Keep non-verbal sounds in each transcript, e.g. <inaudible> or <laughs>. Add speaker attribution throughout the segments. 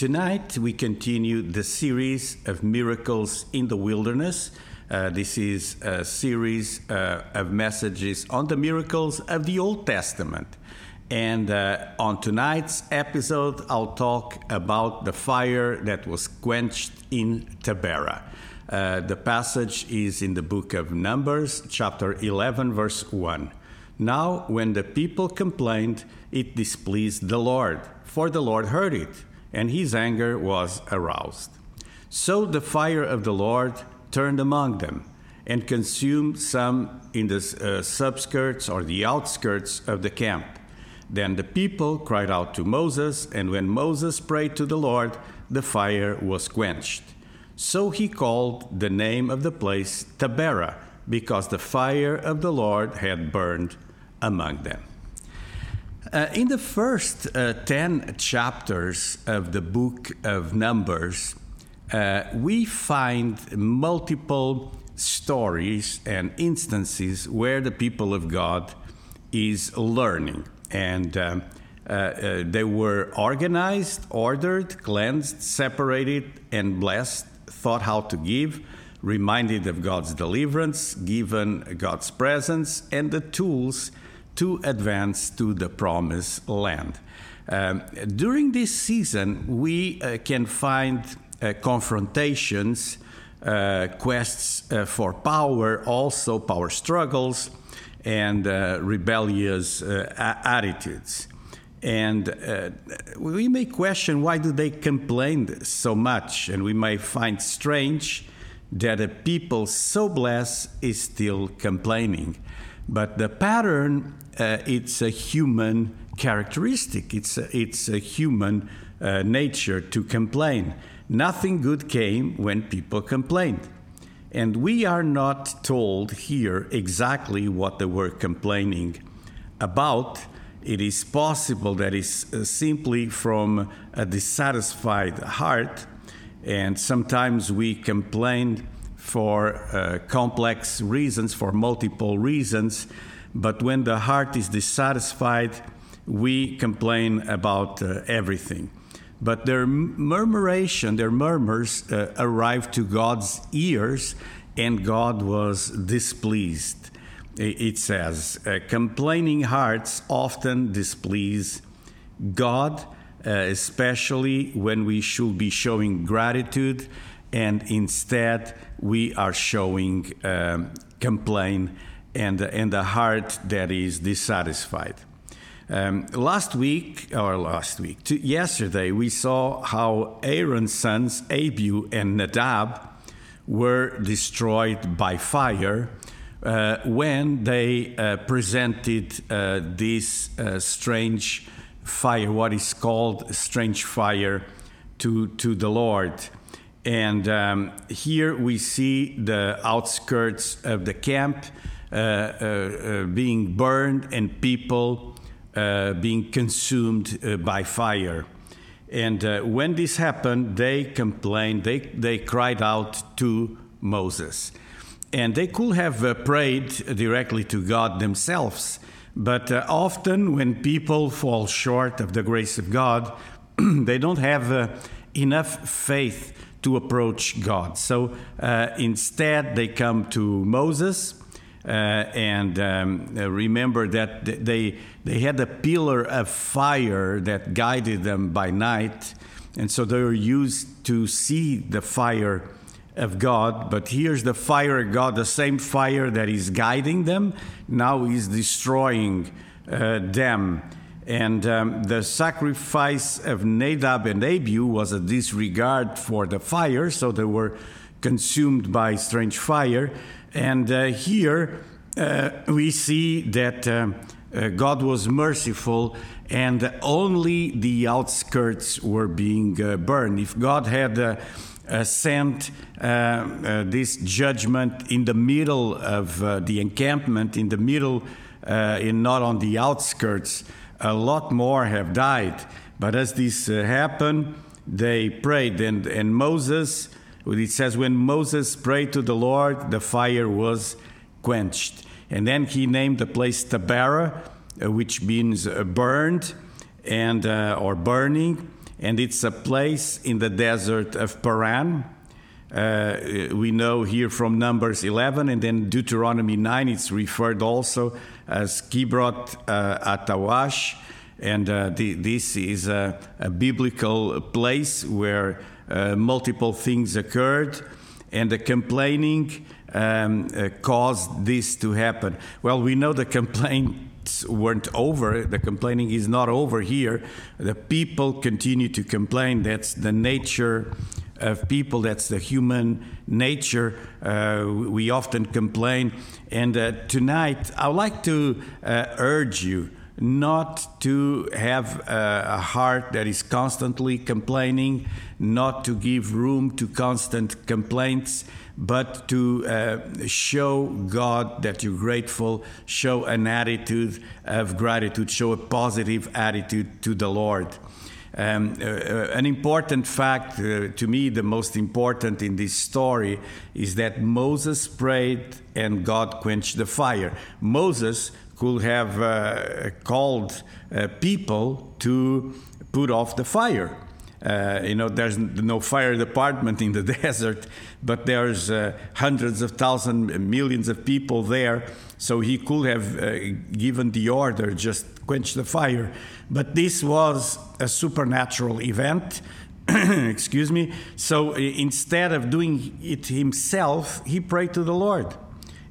Speaker 1: Tonight we continue the series of miracles in the wilderness. Uh, this is a series uh, of messages on the miracles of the Old Testament. And uh, on tonight's episode, I'll talk about the fire that was quenched in Taberah. Uh, the passage is in the book of Numbers, chapter 11, verse 1. Now, when the people complained, it displeased the Lord, for the Lord heard it, and his anger was aroused. So the fire of the Lord turned among them and consumed some in the uh, subskirts or the outskirts of the camp. Then the people cried out to Moses, and when Moses prayed to the Lord, the fire was quenched. So he called the name of the place Taberah, because the fire of the Lord had burned among them. Uh, in the first uh, 10 chapters of the book of Numbers, uh, we find multiple stories and instances where the people of God is learning. And um, uh, uh, they were organized, ordered, cleansed, separated, and blessed, thought how to give, reminded of God's deliverance, given God's presence, and the tools to advance to the promised land. Um, during this season, we uh, can find uh, confrontations, uh, quests uh, for power, also power struggles, and uh, rebellious uh, attitudes. And we may question why do they complain so much, and we may find strange that a people so blessed is still complaining. But the pattern, uh, it's a human characteristic. It's a, it's a human uh, nature to complain. Nothing good came when people complained. And we are not told here exactly what they were complaining about. It is possible that it's uh, simply from a dissatisfied heart, and sometimes we complain for uh, complex reasons, for multiple reasons. But when the heart is dissatisfied, we complain about uh, everything. But their murmuration, their murmurs uh, arrived to God's ears, and God was displeased. It says, uh, complaining hearts often displease God, uh, especially when we should be showing gratitude and instead we are showing um, complaint and, and a heart that is dissatisfied. Um, last week, or last week, to, yesterday, we saw how Aaron's sons, Abihu and Nadab, were destroyed by fire uh, when they uh, presented uh, this uh, strange fire, what is called strange fire, to, to the Lord. And um, here we see the outskirts of the camp uh, uh, uh, being burned and people uh, being consumed uh, by fire. And uh, when this happened, they complained, they, they cried out to Moses. And they could have prayed directly to God themselves. But often, when people fall short of the grace of God, <clears throat> they don't have enough faith to approach God. So uh, instead, they come to Moses. Uh, and um, remember that they they had a pillar of fire that guided them by night, and so they were used to see the fire of God. But here's the fire of God, the same fire that is guiding them, now is destroying uh, them. And um, the sacrifice of Nadab and Abihu was a disregard for the fire, so they were consumed by strange fire. And uh, here uh, we see that um, uh, God was merciful and only the outskirts were being uh, burned. If God had uh, uh, sent uh, uh, this judgment in the middle of the encampment, in the middle, in not on the outskirts. A lot more have died. But as this uh, happened, they prayed, and, and Moses, it says, when Moses prayed to the Lord, the fire was quenched. And then he named the place Taberah, uh, which means uh, burned and uh, or burning and it's a place in the desert of Paran. Uh, we know here from Numbers 11 and then Deuteronomy 9, it's referred also as Kibrot uh, Atawash. And uh, the, this is a, a, biblical place where uh, multiple things occurred, and the complaining um, uh, caused this to happen. Well, we know the complaint weren't over. The complaining is not over here. The people continue to complain. That's the nature of people. That's the human nature. Uh, we often complain. And uh, tonight, I would like to uh, urge you not to have a heart that is constantly complaining, not to give room to constant complaints, but to uh, show God that you're grateful, show an attitude of gratitude, show a positive attitude to the Lord. Um, uh, uh an important fact uh, to me, the most important in this story, is that Moses prayed and God quenched the fire. Moses could have uh, called uh, people to put off the fire. Uh, you know, there's no fire department in the <laughs> desert, but there's uh, hundreds of thousands, millions of people there. So he could have uh, given the order, just quench the fire. But this was a supernatural event. <clears throat> Excuse me. So instead of doing it himself, he prayed to the Lord.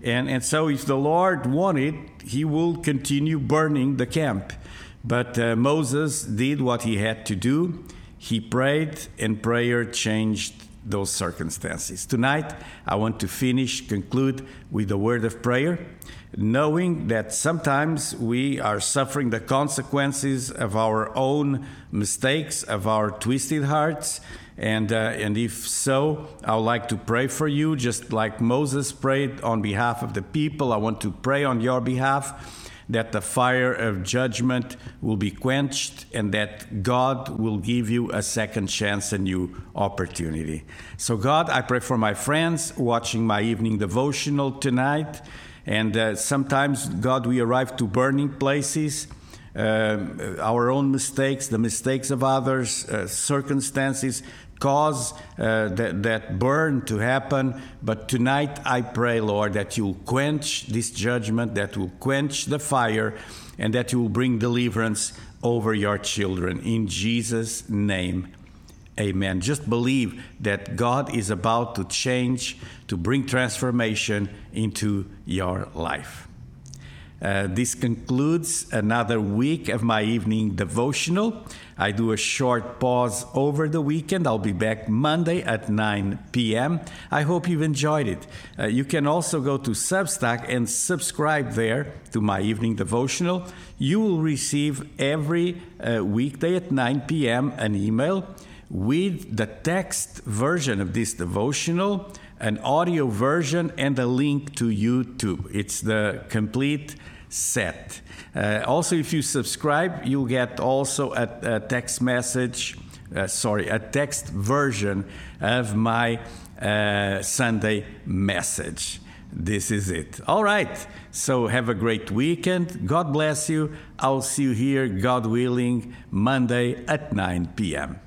Speaker 1: And, and so, if the Lord wanted, he will continue burning the camp. But uh, Moses did what he had to do. He prayed, and prayer changed those circumstances. Tonight, I want to finish, conclude with a word of prayer, knowing that sometimes we are suffering the consequences of our own mistakes, of our twisted hearts. And, uh, and if so, I would like to pray for you, just like Moses prayed on behalf of the people. I want to pray on your behalf that the fire of judgment will be quenched and that God will give you a second chance, a new opportunity. So, God, I pray for my friends watching my evening devotional tonight. And uh, sometimes, God, we arrive to burning places. Uh, our own mistakes, the mistakes of others, uh, circumstances cause uh, that, that burn to happen. But tonight I pray, Lord, that you'll quench this judgment, that will quench the fire, and that you will bring deliverance over your children. In Jesus' name, amen. Just believe that God is about to change, to bring transformation into your life. Uh, this concludes another week of my evening devotional. I do a short pause over the weekend. I'll be back Monday at 9 p.m. I hope you've enjoyed it. Uh, you can also go to Substack and subscribe there to my evening devotional. You will receive every uh, weekday at 9 p.m. an email with the text version of this devotional, an audio version, and a link to YouTube. It's the complete set. Uh, also, if you subscribe, you'll get also a, a text message, uh, sorry, a text version of my uh, Sunday message. This is it. All right. So have a great weekend. God bless you. I'll see you here, God willing, Monday at 9 p.m.